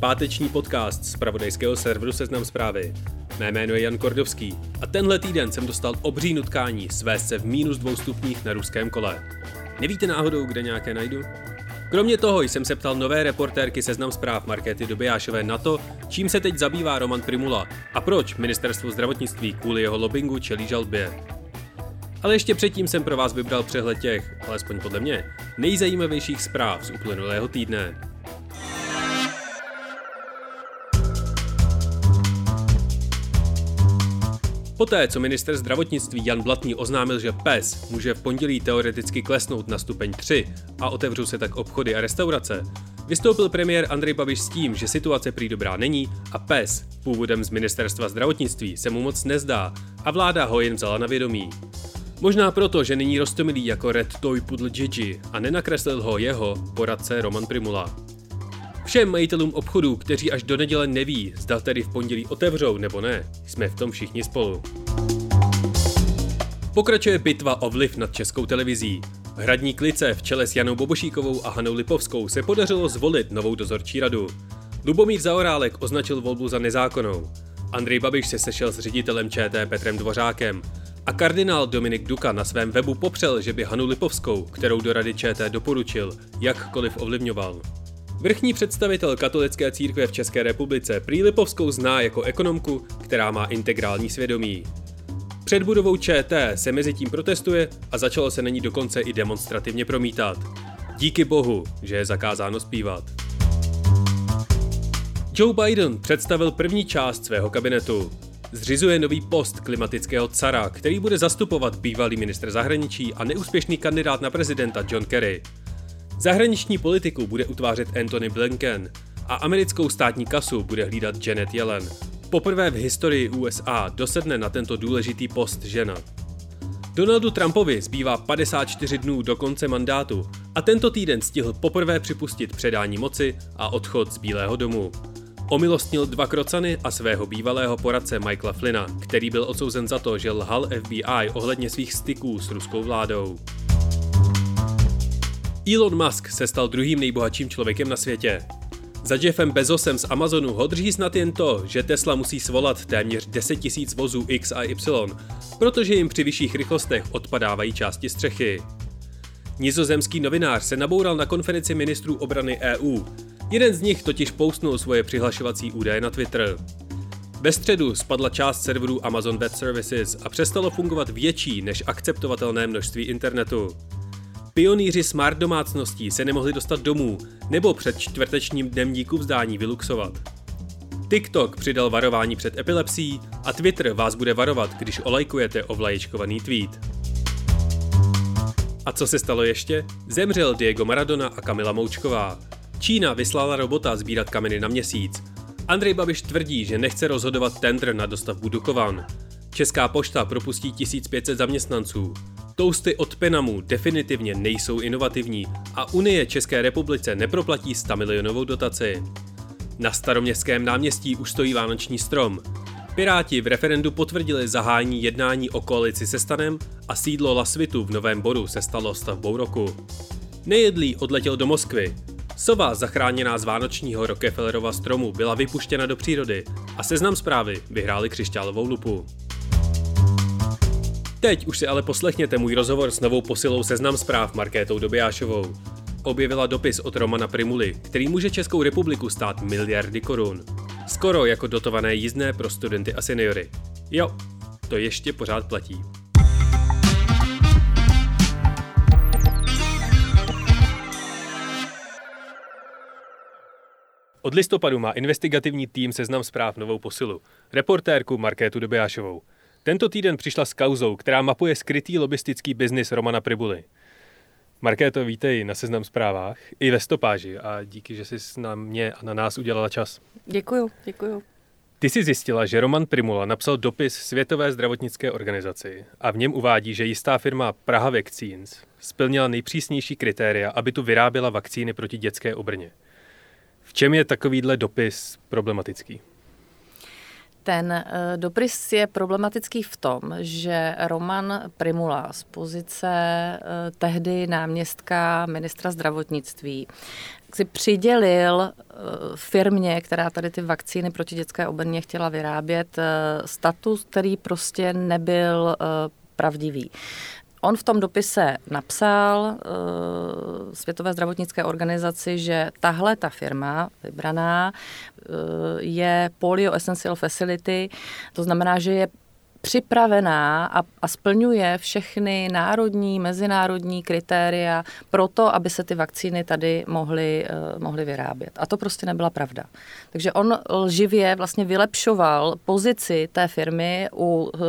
páteční podcast z pravodejského serveru Seznam zprávy. Mé jméno je Jan Kordovský a tenhle týden jsem dostal obří nutkání svést se v minus dvou stupních na ruském kole. Nevíte náhodou, kde nějaké najdu? Kromě toho jsem se ptal nové reportérky Seznam zpráv Markéty Dobijášové na to, čím se teď zabývá Roman Primula a proč ministerstvo zdravotnictví kvůli jeho lobbingu čelí žalbě. Ale ještě předtím jsem pro vás vybral přehled těch, alespoň podle mě, nejzajímavějších zpráv z uplynulého týdne. Poté, co minister zdravotnictví Jan Blatný oznámil, že PES může v pondělí teoreticky klesnout na stupeň 3 a otevřou se tak obchody a restaurace, vystoupil premiér Andrej Babiš s tím, že situace prý dobrá není a PES, původem z ministerstva zdravotnictví, se mu moc nezdá a vláda ho jen vzala na vědomí. Možná proto, že není roztomilý jako Red Toy Pudl Gigi a nenakreslil ho jeho poradce Roman Primula. Všem majitelům obchodů, kteří až do neděle neví, zda tedy v pondělí otevřou nebo ne, jsme v tom všichni spolu. Pokračuje bitva o vliv nad českou televizí. Hradní klice v čele s Janou Bobošíkovou a Hanou Lipovskou se podařilo zvolit novou dozorčí radu. Lubomír Zaorálek označil volbu za nezákonnou. Andrej Babiš se sešel s ředitelem ČT Petrem Dvořákem. A kardinál Dominik Duka na svém webu popřel, že by Hanu Lipovskou, kterou do rady ČT doporučil, jakkoliv ovlivňoval. Vrchní představitel katolické církve v České republice Prý Lipovskou zná jako ekonomku, která má integrální svědomí. Před budovou ČT se mezi tím protestuje a začalo se na ní dokonce i demonstrativně promítat. Díky bohu, že je zakázáno zpívat. Joe Biden představil první část svého kabinetu. Zřizuje nový post klimatického cara, který bude zastupovat bývalý ministr zahraničí a neúspěšný kandidát na prezidenta John Kerry. Zahraniční politiku bude utvářet Anthony Blinken a americkou státní kasu bude hlídat Janet Yellen. Poprvé v historii USA dosedne na tento důležitý post žena. Donaldu Trumpovi zbývá 54 dnů do konce mandátu a tento týden stihl poprvé připustit předání moci a odchod z Bílého domu. Omilostnil dva krocany a svého bývalého poradce Michaela Flynna, který byl odsouzen za to, že lhal FBI ohledně svých styků s ruskou vládou. Elon Musk se stal druhým nejbohatším člověkem na světě. Za Jeffem Bezosem z Amazonu ho drží snad jen to, že Tesla musí svolat téměř 10 000 vozů X a Y, protože jim při vyšších rychlostech odpadávají části střechy. Nizozemský novinář se naboural na konferenci ministrů obrany EU. Jeden z nich totiž poustnul svoje přihlašovací údaje na Twitter. Ve středu spadla část serverů Amazon Web Services a přestalo fungovat větší než akceptovatelné množství internetu. Pionýři smart domácností se nemohli dostat domů nebo před čtvrtečním dnem díku vzdání vyluxovat. TikTok přidal varování před epilepsí a Twitter vás bude varovat, když olajkujete ovlaječkovaný tweet. A co se stalo ještě? Zemřel Diego Maradona a Kamila Moučková. Čína vyslala robota sbírat kameny na měsíc. Andrej Babiš tvrdí, že nechce rozhodovat tender na dostavbu Dukovan. Česká pošta propustí 1500 zaměstnanců. Tousty od Penamu definitivně nejsou inovativní a Unie České republice neproplatí 100 milionovou dotaci. Na staroměstském náměstí už stojí vánoční strom. Piráti v referendu potvrdili zahájení jednání o koalici se stanem a sídlo Lasvitu v Novém Boru se stalo stavbou roku. Nejedlý odletěl do Moskvy. Sova zachráněná z vánočního Rockefellerova stromu byla vypuštěna do přírody a seznam zprávy vyhráli křišťálovou lupu. Teď už si ale poslechněte můj rozhovor s novou posilou seznam zpráv Markétou Dobijášovou. Objevila dopis od Romana Primuly, který může Českou republiku stát miliardy korun. Skoro jako dotované jízdné pro studenty a seniory. Jo, to ještě pořád platí. Od listopadu má investigativní tým seznam zpráv novou posilu, reportérku Markétu Dobijášovou. Tento týden přišla s kauzou, která mapuje skrytý lobistický biznis Romana Pribuly. Markéto, vítej na Seznam zprávách i ve stopáži a díky, že jsi na mě a na nás udělala čas. Děkuju, děkuju. Ty jsi zjistila, že Roman Primula napsal dopis Světové zdravotnické organizaci a v něm uvádí, že jistá firma Praha Vaccines splnila nejpřísnější kritéria, aby tu vyráběla vakcíny proti dětské obrně. V čem je takovýhle dopis problematický? Ten eh, dopis je problematický v tom, že Roman Primula z pozice eh, tehdy náměstka ministra zdravotnictví si přidělil eh, firmě, která tady ty vakcíny proti dětské obrně chtěla vyrábět, status, který prostě nebyl pravdivý. On v tom dopise napsal uh, Světové zdravotnické organizaci, že tahle ta firma vybraná uh, je Polio Essential Facility, to znamená, že je připravená a, a splňuje všechny národní, mezinárodní kritéria pro to, aby se ty vakcíny tady mohly, uh, mohly vyrábět. A to prostě nebyla pravda. Takže on lživě vlastně vylepšoval pozici té firmy u uh,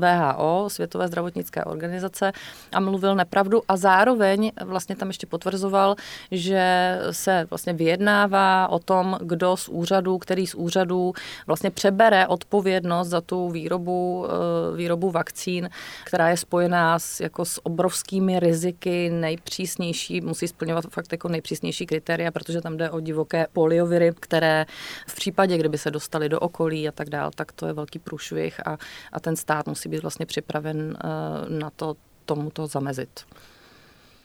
VHO, Světové zdravotnické organizace, a mluvil nepravdu a zároveň vlastně tam ještě potvrzoval, že se vlastně vyjednává o tom, kdo z úřadů, který z úřadů vlastně přebere odpovědnost za tu výrobu Eh, výrobu vakcín, která je spojená s, jako s obrovskými riziky, nejpřísnější, musí splňovat fakt jako nejpřísnější kritéria, protože tam jde o divoké polioviry, které v případě, kdyby se dostali do okolí a tak dál, tak to je velký průšvih a, a ten stát musí být vlastně připraven uh, na to tomuto zamezit.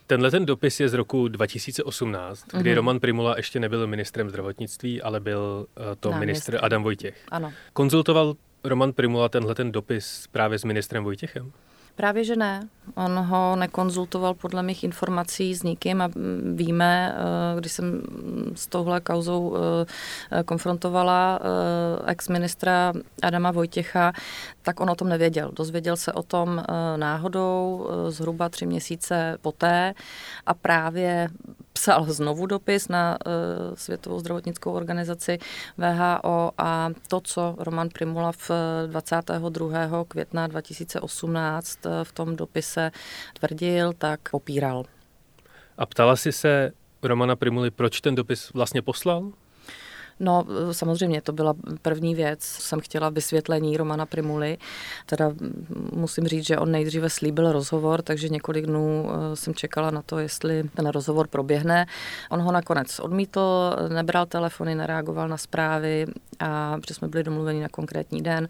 Tenhle ten dopis je z roku 2018, mm-hmm. kdy mhm. Roman Primula ještě nebyl ministrem zdravotnictví, ale byl uh, to Náměstky. ministr Adam Vojtěch. Ano. Konzultoval Roman Primula tenhle ten dopis právě s ministrem Vojtěchem? Právě, že ne. On ho nekonzultoval podle mých informací s nikým a víme, eh, když jsem s touhle kauzou eh, konfrontovala eh, ex-ministra Adama Vojtěcha, tak on o tom nevěděl. Dozvěděl se o tom náhodou zhruba tři měsíce poté a právě psal znovu dopis na Světovou zdravotnickou organizaci VHO a to, co Roman Primula v 22. května 2018 v tom dopise tvrdil, tak popíral. A ptala si se Romana Primuly, proč ten dopis vlastně poslal? No, samozřejmě, to byla první věc. Jsem chtěla vysvětlení Romana Primuly. Teda musím říct, že on nejdříve slíbil rozhovor, takže několik dnů eh, jsem čekala na to, jestli ten rozhovor proběhne. On ho nakonec odmítl, nebral telefony, nereagoval na zprávy a protože jsme byli domluveni na konkrétní den,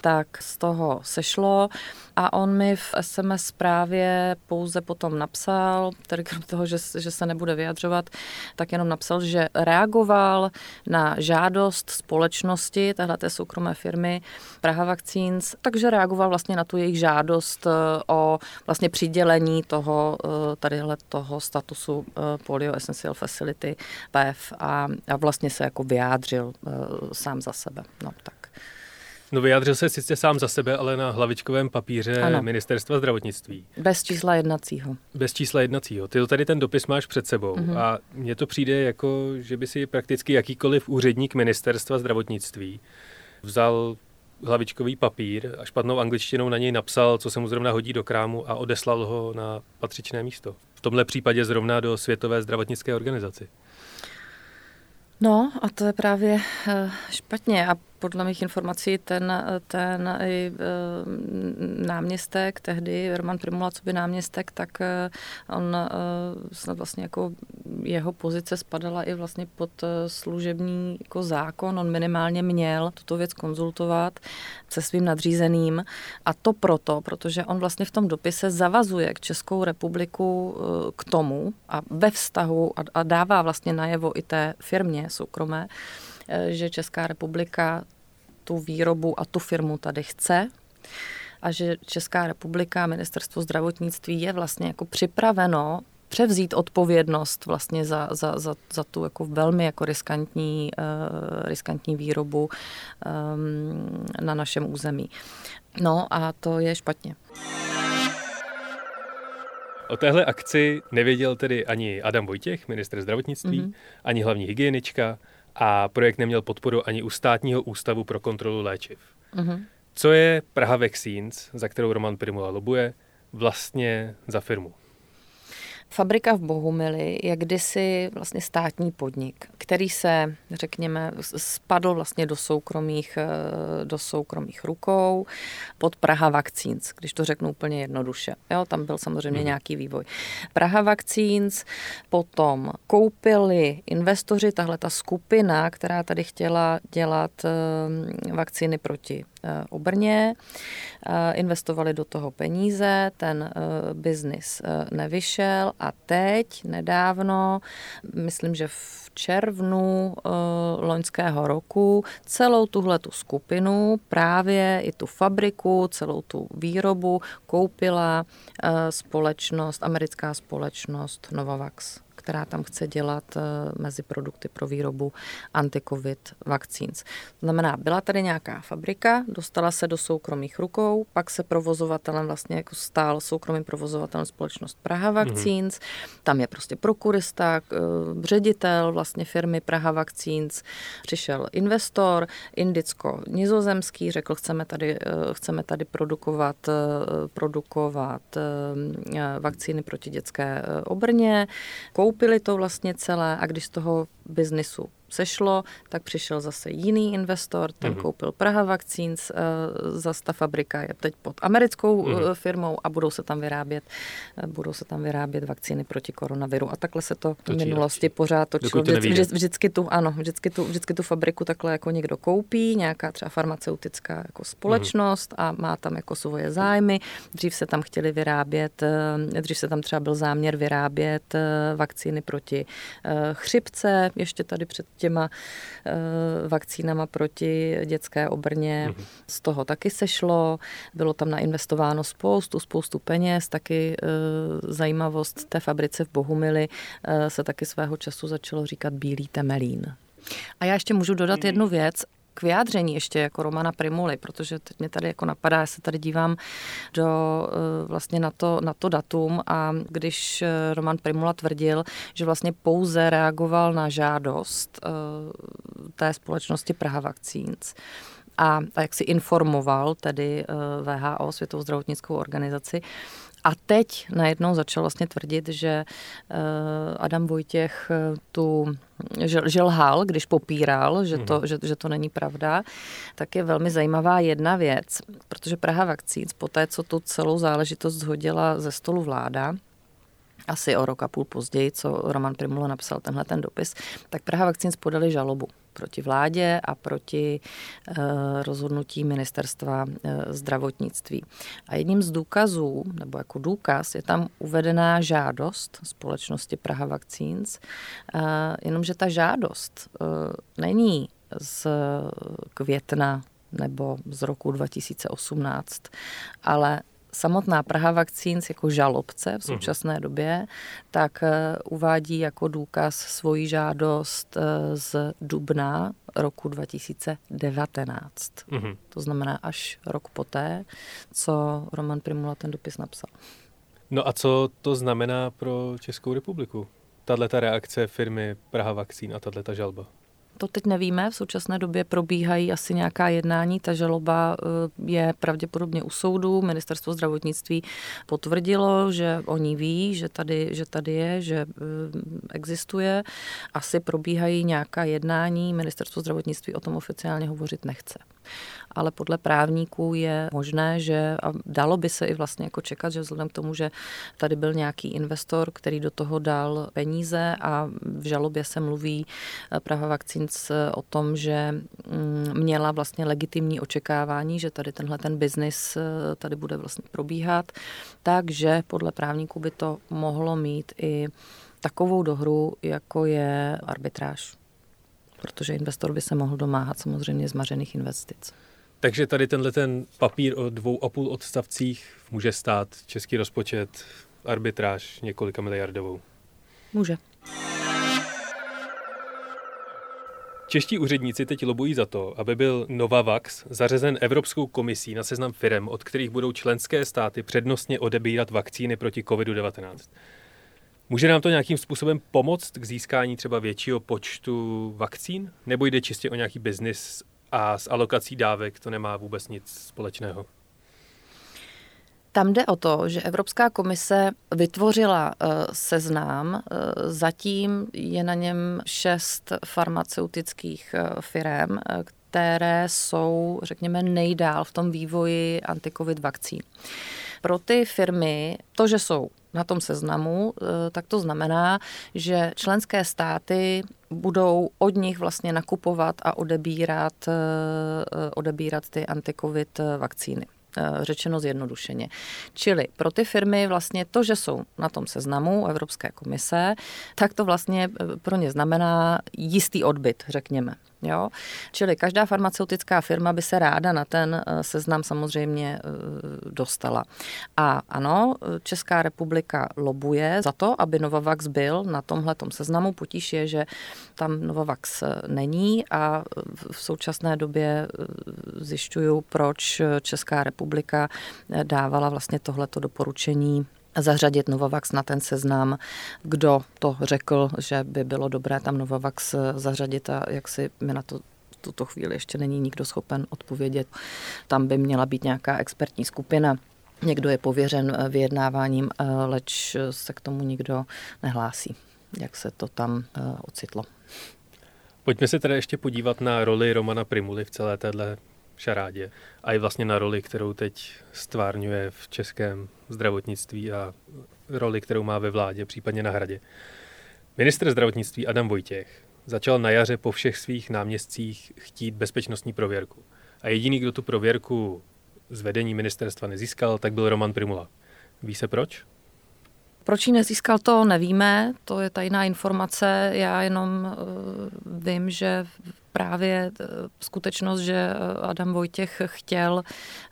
tak z toho sešlo a on mi v SMS zprávě pouze potom napsal, tedy krom toho, že, že se nebude vyjadřovat, tak jenom napsal, že reagoval na žádost společnosti, téhle té soukromé firmy Praha Vaccines, takže reagoval vlastně na tu jejich žádost eh, o vlastně přidělení toho eh, tadyhle toho statusu eh, Polio Essential Facility PEF a, a vlastně se jako vyjádřil sám za sebe. No, tak. No vyjádřil se sice sám za sebe, ale na hlavičkovém papíře ano. ministerstva zdravotnictví. Bez čísla jednacího. Bez čísla jednacího. Ty to tady ten dopis máš před sebou uh-huh. a mně to přijde jako, že by si prakticky jakýkoliv úředník ministerstva zdravotnictví vzal hlavičkový papír a špatnou angličtinou na něj napsal, co se mu zrovna hodí do krámu a odeslal ho na patřičné místo. V tomhle případě zrovna do Světové zdravotnické organizaci. No a to je právě eh, špatně. A podle mých informací ten, ten i, e, náměstek, tehdy Roman Primula, co by náměstek, tak on snad vlastně jako jeho pozice spadala i vlastně pod služební jako zákon. On minimálně měl tuto věc konzultovat se svým nadřízeným a to proto, protože on vlastně v tom dopise zavazuje k Českou republiku k tomu a ve vztahu a, a dává vlastně najevo i té firmě soukromé, že Česká republika tu výrobu a tu firmu tady chce a že Česká republika, ministerstvo zdravotnictví je vlastně jako připraveno převzít odpovědnost vlastně za, za, za, za tu jako velmi jako riskantní, uh, riskantní výrobu um, na našem území. No a to je špatně. O téhle akci nevěděl tedy ani Adam Vojtěch, minister zdravotnictví, mm-hmm. ani hlavní hygienička, a projekt neměl podporu ani u státního ústavu pro kontrolu léčiv. Mm-hmm. Co je Praha Vaccines, za kterou Roman Primula lobuje, vlastně za firmu? Fabrika v Bohumili je kdysi vlastně státní podnik, který se, řekněme, spadl vlastně do soukromých, eh, do soukromých rukou pod Praha Vakcíns, když to řeknu úplně jednoduše. Jo, tam byl samozřejmě hmm. nějaký vývoj. Praha Vakcíns potom koupili investoři, tahle ta skupina, která tady chtěla dělat eh, vakcíny proti Eh, Obrně, eh, investovali do toho peníze, ten eh, biznis nevyšel a teď nedávno, myslím, že v červnu loňského roku celou tuhle tu skupinu, právě i tu fabriku, celou tu výrobu koupila společnost, americká společnost Novavax která tam chce dělat eh, mezi produkty pro výrobu anti-covid vakcín. To znamená, byla tady nějaká fabrika, dostala se do soukromých rukou, pak se provozovatelem vlastně jako stál soukromým provozovatelem společnost Praha Vakcín. Mm-hmm. Tam je prostě prokurista, eh, ředitel vlastně firmy Praha Vakcín. Přišel investor, indicko-nizozemský, řekl, chceme tady, eh, chceme tady produkovat, produkovat vakcíny proti dětské obrně, koupili to vlastně celé a když z toho biznisu sešlo, tak přišel zase jiný investor, ten mm-hmm. koupil Praha Vaccines, uh, zase ta fabrika je teď pod americkou mm-hmm. firmou a budou se tam vyrábět, uh, budou se tam vyrábět vakcíny proti koronaviru. A takhle se to v minulosti pořád točilo. To vždy, vždycky, tu, ano, vždycky tu, vždycky tu fabriku takhle jako někdo koupí, nějaká třeba farmaceutická jako společnost mm-hmm. a má tam jako svoje zájmy. Dřív se tam chtěli vyrábět, dřív se tam třeba byl záměr vyrábět vakcíny proti chřipce, ještě tady před těma uh, vakcínama proti dětské obrně. Mm-hmm. Z toho taky sešlo. Bylo tam nainvestováno spoustu, spoustu peněz. Taky uh, zajímavost té fabrice v Bohumili uh, se taky svého času začalo říkat Bílý temelín. A já ještě můžu dodat mhm. jednu věc k vyjádření ještě jako Romana Primuly, protože teď mě tady jako napadá, já se tady dívám do, eh, vlastně na to, na to datum a když eh, Roman Primula tvrdil, že vlastně pouze reagoval na žádost eh, té společnosti Praha Vaccines, a, a jak si informoval tedy VHO, Světovou zdravotnickou organizaci, a teď najednou začal vlastně tvrdit, že Adam Vojtěch tu že, že lhal, když popíral, že to, mm. že, že to není pravda, tak je velmi zajímavá jedna věc, protože Praha vakcín, po té, co tu celou záležitost zhodila ze stolu vláda, asi o rok a půl později, co Roman Primula napsal tenhle ten dopis, tak Praha vakcín podali žalobu proti vládě a proti eh, rozhodnutí ministerstva eh, zdravotnictví. A jedním z důkazů, nebo jako důkaz, je tam uvedená žádost společnosti Praha Vaccines, eh, jenomže ta žádost není z května nebo z roku 2018, ale samotná Praha Vakcíns jako žalobce v mhm. současné době, tak eh, uvádí jako důkaz svoji žádost eh, z dubna roku 2019. Mm-hmm. To znamená až rok poté, co Roman Primula ten dopis napsal. No a co to znamená pro Českou republiku? Tahle ta reakce firmy Praha Vakcín a tahle ta žalba? To teď nevíme, v současné době probíhají asi nějaká jednání, ta žaloba eh, je pravděpodobně u soudu. Ministerstvo zdravotnictví potvrdilo, že oni ví, že tady, že tady je, že eh, existuje. Asi probíhají nějaká jednání, ministerstvo zdravotnictví o tom oficiálně hovořit nechce ale podle právníků je možné, že a dalo by se i vlastně jako čekat, že vzhledem k tomu, že tady byl nějaký investor, který do toho dal peníze a v žalobě se mluví eh, Praha Vakcins o tom, že mm, měla vlastně legitimní očekávání, že tady tenhle ten biznis eh, tady bude vlastně probíhat, takže podle právníků by to mohlo mít i takovou dohru, jako je arbitráž protože investor by se mohl domáhat samozřejmě zmařených investic. Takže tady tenhle ten papír o dvou a půl odstavcích může stát český rozpočet arbitráž několika miliardovou. Může. Čeští úředníci teď lobují za to, aby byl Novavax zařazen Evropskou komisí na seznam firm, od kterých budou členské státy přednostně odebírat vakcíny proti COVID-19. Může nám to nějakým způsobem pomoct k získání třeba většího počtu vakcín? Nebo jde čistě o nějaký biznis a s alokací dávek to nemá vůbec nic společného? Tam jde o to, že Evropská komise vytvořila uh, seznam, uh, zatím je na něm šest farmaceutických uh, firm, které jsou, řekněme, nejdál v tom vývoji antikovid vakcín. Pro ty firmy to, že jsou na tom seznamu, tak to znamená, že členské státy budou od nich vlastně nakupovat a odebírat, odebírat ty antikovid vakcíny. Eh, řečeno zjednodušeně. Čili pro ty firmy vlastně to, že jsou na tom seznamu Evropské komise, tak to vlastně eh, pro ně znamená jistý odbyt, řekněme. Jo? Čili každá farmaceutická firma by se ráda na ten eh, seznam samozřejmě eh, dostala. A ano, Česká republika lobuje za to, aby Novavax byl na tomhle seznamu. Potíž je, že tam Novavax eh, není a v současné době zjišťuju, proč Česká republika dávala vlastně tohleto doporučení zařadit Novavax na ten seznam. Kdo to řekl, že by bylo dobré tam Novavax zařadit a jak si mi na to tuto chvíli ještě není nikdo schopen odpovědět. Tam by měla být nějaká expertní skupina. Někdo je pověřen vyjednáváním, leč se k tomu nikdo nehlásí, jak se to tam eh, ocitlo. Pojďme se teda ještě podívat na roli Romana Primuly v celé téhle šarádě a i vlastně na roli, kterou teď stvárňuje v českém zdravotnictví a roli, kterou má ve vládě, případně na hradě. Ministr zdravotnictví Adam Vojtěch začal na jaře po všech svých náměstcích chtít bezpečnostní prověrku. A jediný, kdo tu prověrku z vedení ministerstva nezískal, tak byl Roman Primula. Ví se proč? Proč ji nezískal, to nevíme, to je tajná informace. Já jenom uh, vím, že právě eh, skutečnost, že eh, Adam Vojtěch chtěl,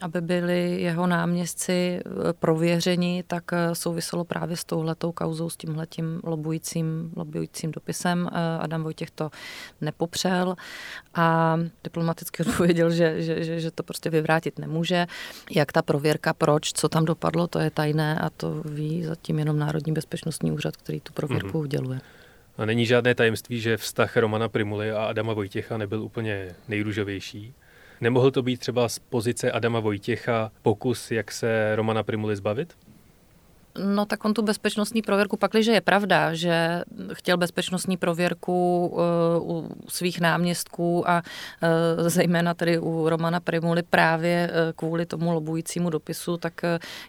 aby byli jeho náměstci eh, prověřeni, tak souviselo právě s touhletou kauzou, s tímhletím lobujícím, lobujícím dopisem. Adam Vojtěch to nepopřel a diplomaticky odpověděl, že, že, že, že to prostě vyvrátit nemůže. Jak ta prověrka, proč, co tam dopadlo, to je tajné a to ví zatím jenom Národní bezpečnostní úřad, který tu prověrku mm-hmm. uděluje. A není žádné tajemství, že vztah Romana Primuly a Adama Vojtěcha nebyl úplně nejružovější. Nemohl to být třeba z pozice Adama Vojtěcha pokus, jak se Romana Primuly zbavit? No tak on tu bezpečnostní prověrku, pakliže je pravda, že chtěl bezpečnostní prověrku uh, u svých náměstků a uh, zejména tedy u Romana Primuly právě uh, kvůli tomu lobujícímu dopisu, tak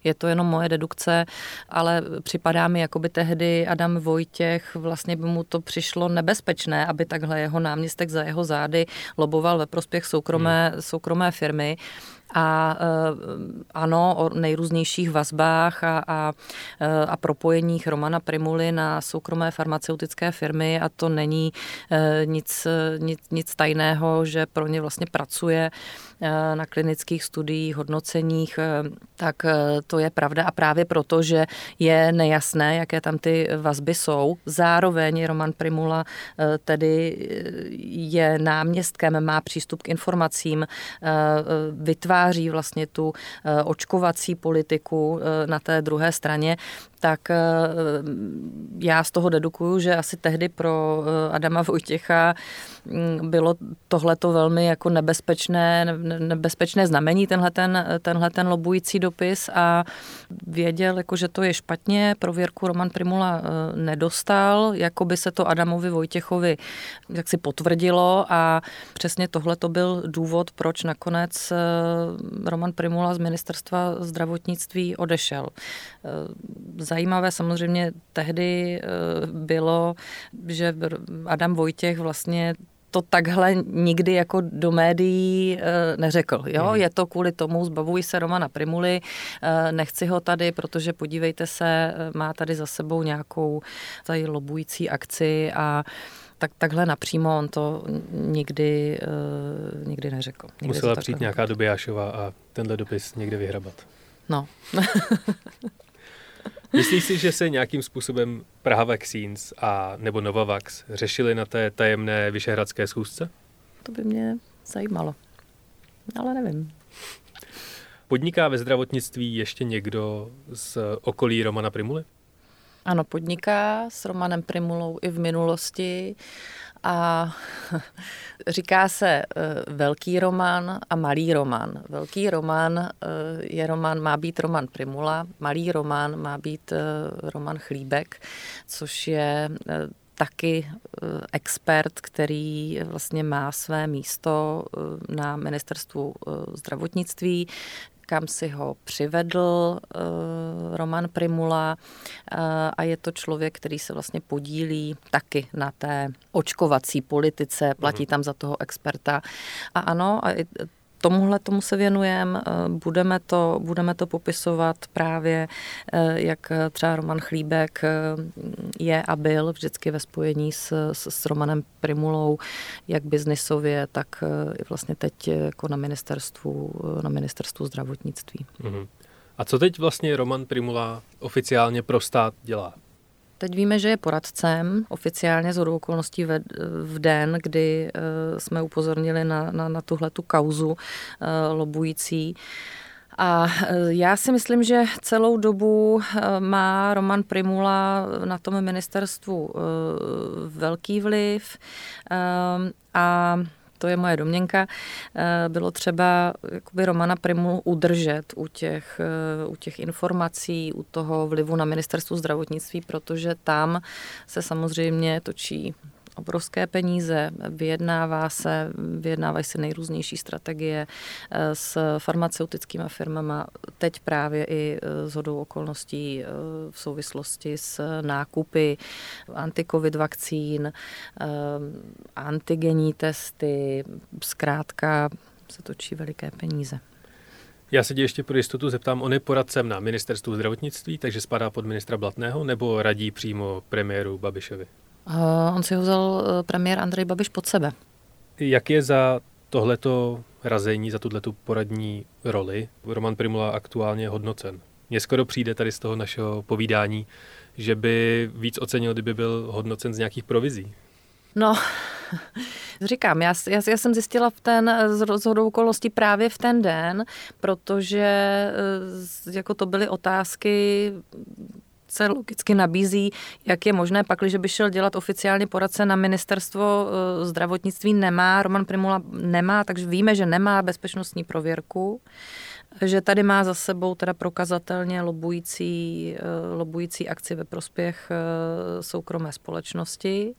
je to jenom moje dedukce, ale připadá mi, jako by tehdy Adam Vojtěch, vlastně by mu to přišlo nebezpečné, aby takhle jeho náměstek za jeho zády loboval ve prospěch soukromé, hmm. soukromé firmy a eh, ano, o nejrůznějších vazbách a, a, eh, a propojeních Romana Primuly na soukromé farmaceutické firmy. A to není eh, nic, nic, nic tajného, že pro ně vlastně pracuje na klinických studiích, hodnoceních, tak to je pravda a právě proto, že je nejasné, jaké tam ty vazby jsou. Zároveň Roman Primula tedy je náměstkem, má přístup k informacím, vytváří vlastně tu eh, očkovací politiku eh, na té druhé straně, tak eh, já z toho dedukuju, že asi tehdy pro Adama Vojtěcha mm, bylo tohleto velmi jako nebezpečné, nebezpečné znamení, tenhle ten, tenhle ten lobující dopis a věděl, jako, že to je špatně, prověrku Roman Primula nedostal, jako by se to Adamovi Vojtěchovi jak si potvrdilo a přesně tohle to byl důvod, proč nakonec Roman Primula z ministerstva zdravotnictví odešel. Eh, zajímavé samozřejmě tehdy eh, bylo, že Adam Vojtěch vlastně to takhle nikdy jako do médií e, neřekl. Jo? Mm. Je to kvůli tomu, zbavuji se Romana Primuly, e, nechci ho tady, protože podívejte se, má tady za sebou nějakou tady lobující akci a tak takhle napřímo on to nikdy, uh, nikdy neřekl. Nikdy Musela přijít nějaká Dobijášová a tenhle dopis někde vyhrabat. No. Myslíš si, že se nějakým způsobem Praha Vaccines a nebo Novavax řešili na té tajemné vyšehradské schůzce? To by mě zajímalo. Ale nevím. Podniká ve zdravotnictví ještě někdo z okolí Romana Primuly? Ano, podniká s Romanem Primulou i v minulosti a říká se eh, velký román a malý román. Velký román eh, je román, má být román Primula, malý román má být eh, román Chlíbek, což je taky expert, který vlastně má své místo na ministerstvu zdravotnictví, kam si ho přivedl uh, Roman Primula uh, a je to člověk, který se vlastně podílí taky na té očkovací politice, platí mhm. tam za toho experta. A ano, a tomuhle tomu se věnujeme, eh, budeme to, budeme to popisovat právě, eh, jak třeba Roman Chlíbek eh, je a byl vždycky ve spojení s, s, s Romanem Primulou, jak biznisově, tak i vlastně teď jako na ministerstvu, na ministerstvu zdravotnictví. Mm-hmm. A co teď vlastně Roman Primula oficiálně pro stát dělá? Teď víme, že je poradcem oficiálně z okolností v, v den, kdy uh, jsme upozornili na, na, na tuhle tu kauzu uh, lobující. A eh, já si myslím, že celou dobu má Roman Primula na tom ministerstvu velký vliv a to je moje domněnka, eh, bylo třeba jakoby Romana Primu udržet u těch, eh, u těch informací, u toho vlivu na ministerstvu zdravotnictví, protože tam se samozřejmě točí obrovské peníze, vyjednává se, vyjednávají se nejrůznější strategie eh, s farmaceutickými firmama, teď právě i z eh, hodou okolností eh, v souvislosti s nákupy antikovid vakcín, antigenní testy, zkrátka se točí veliké peníze. Já se tě ještě pro jistotu zeptám, on je poradcem na ministerstvu zdravotnictví, takže spadá pod ministra Blatného, nebo radí přímo premiéru Babišovi? On si ho vzal eh, premiér Andrej Babiš pod sebe. Jak je za tohleto razení, za tuto poradní roli Roman Primula aktuálně hodnocen? Mně skoro přijde tady z toho našeho povídání, že by víc ocenil, kdyby byl hodnocen z nějakých provizí. No, říkám, já, já, já jsem zjistila v ten, z, z okolností právě v ten den, protože eh, jako to byly otázky se logicky nabízí, jak je možné, pakli, že by šel dělat oficiálně poradce na ministerstvo eh, zdravotnictví nemá, Roman Primula nemá, takže víme, že nemá bezpečnostní prověrku že tady má za sebou teda prokazatelně lobující, eh, lobující akci ve prospěch eh, soukromé společnosti.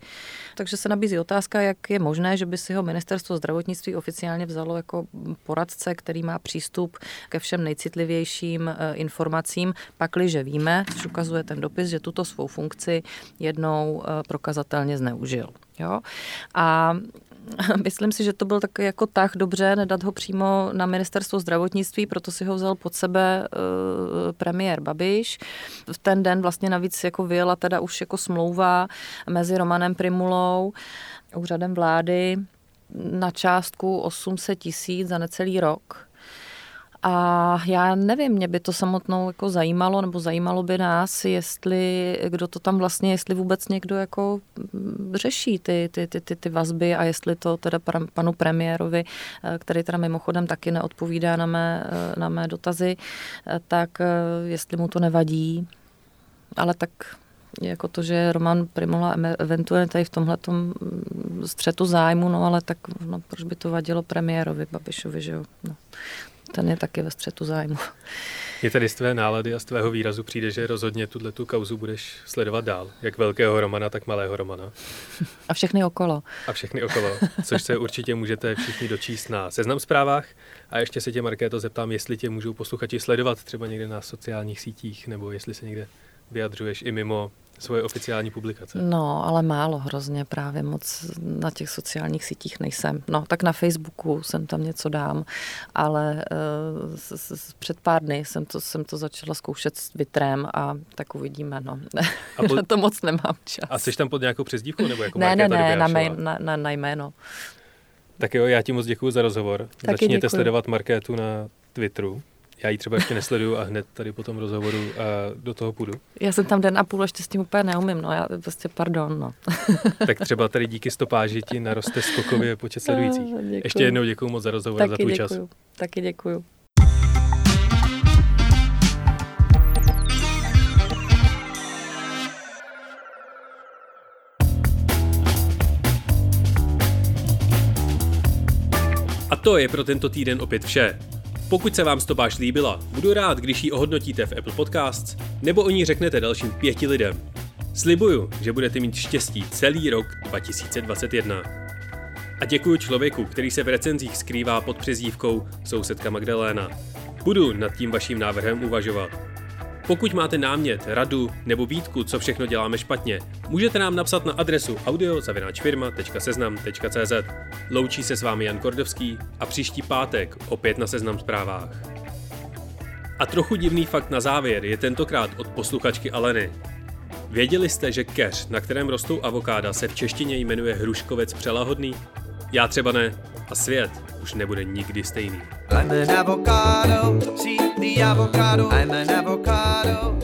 Takže se nabízí otázka, jak je možné, že by si ho ministerstvo zdravotnictví oficiálně vzalo jako poradce, který má přístup ke všem nejcitlivějším eh, informacím, pakliže víme, což ukazuje ten dopis, že tuto svou funkci jednou prokazatelně zneužil. Jo? A myslím si, že to byl takový jako tak dobře nedat ho přímo na ministerstvo zdravotnictví, proto si ho vzal pod sebe uh, premiér Babiš. V ten den vlastně navíc jako vyjela teda už jako smlouva mezi Romanem Primulou, úřadem vlády na částku 800 tisíc za necelý rok a já nevím, mě by to samotnou jako zajímalo, nebo zajímalo by nás, jestli, kdo to tam vlastně, jestli vůbec někdo jako mm, řeší ty, ty, ty, ty, ty vazby a jestli to teda panu premiérovi, eh, který teda mimochodem taky neodpovídá na mé, eh, na mé dotazy, eh, tak jestli mu to nevadí. Ale tak jako to, že Roman Primula eventuálně tady v tomhle mm, střetu zájmu, no ale tak no, proč by to vadilo premiérovi Babišovi, že jo? No ten je taky ve střetu zájmu. Je tady z tvé nálady a z tvého výrazu přijde, že rozhodně tuhle tu kauzu budeš sledovat dál, jak velkého Romana, tak malého Romana. A všechny okolo. A všechny okolo, což se určitě můžete všichni dočíst na Seznam zprávách. A ještě se tě, Markéto, zeptám, jestli tě můžou posluchači sledovat třeba někde na sociálních sítích, nebo jestli se někde vyjadřuješ i mimo svoje oficiální publikace. No, ale málo hrozně právě moc na těch sociálních sítích nejsem. No, tak na Facebooku jsem tam něco dám, ale uh, s, s, před pár dny jsem to, jsem to začala zkoušet s Vitrem a tak uvidíme, no. A pod... na to moc nemám čas. A jsi tam pod nějakou přezdívkou nebo jako Ne, ne, ne, na, mé, na, na, na jméno. Tak jo, já ti moc děkuji za rozhovor. Taky Začněte děkuji. sledovat Markétu na Twitteru. Já ji třeba ještě nesleduju a hned tady po tom rozhovoru uh, do toho půjdu. Já jsem tam den a půl ještě s tím úplně neumím, no já prostě pardon, no. tak třeba tady díky stopáži ti naroste skokově počet eh, sledujících. Děkuju. Ještě jednou děkuji moc za rozhovor, Taky za tvůj čas. Taky děkuju. A to je pro tento týden opět vše. Pokud se vám stopáž líbila, budu rád, když ji ohodnotíte v Apple Podcasts nebo o ní řeknete dalším pěti lidem. Slibuju, že budete mít štěstí celý rok 2021. A děkuji člověku, který se v recenzích skrývá pod přezdívkou sousedka Magdaléna. Budu nad tím vaším návrhem uvažovat. Pokud máte námět, radu nebo výtku, co všechno děláme špatně, můžete nám napsat na adresu audio.firma.seznam.cz. Loučí se s vámi Jan Kordovský a příští pátek opět na Seznam zprávách. A trochu divný fakt na závěr je tentokrát od posluchačky Aleny. Věděli jste, že keř, na kterém rostou avokáda, se v češtině jmenuje hruškovec přelahodný? Já třeba ne. A svět už nebude nikdy stejný. I'm an avocado, see the avocado. I'm an avocado.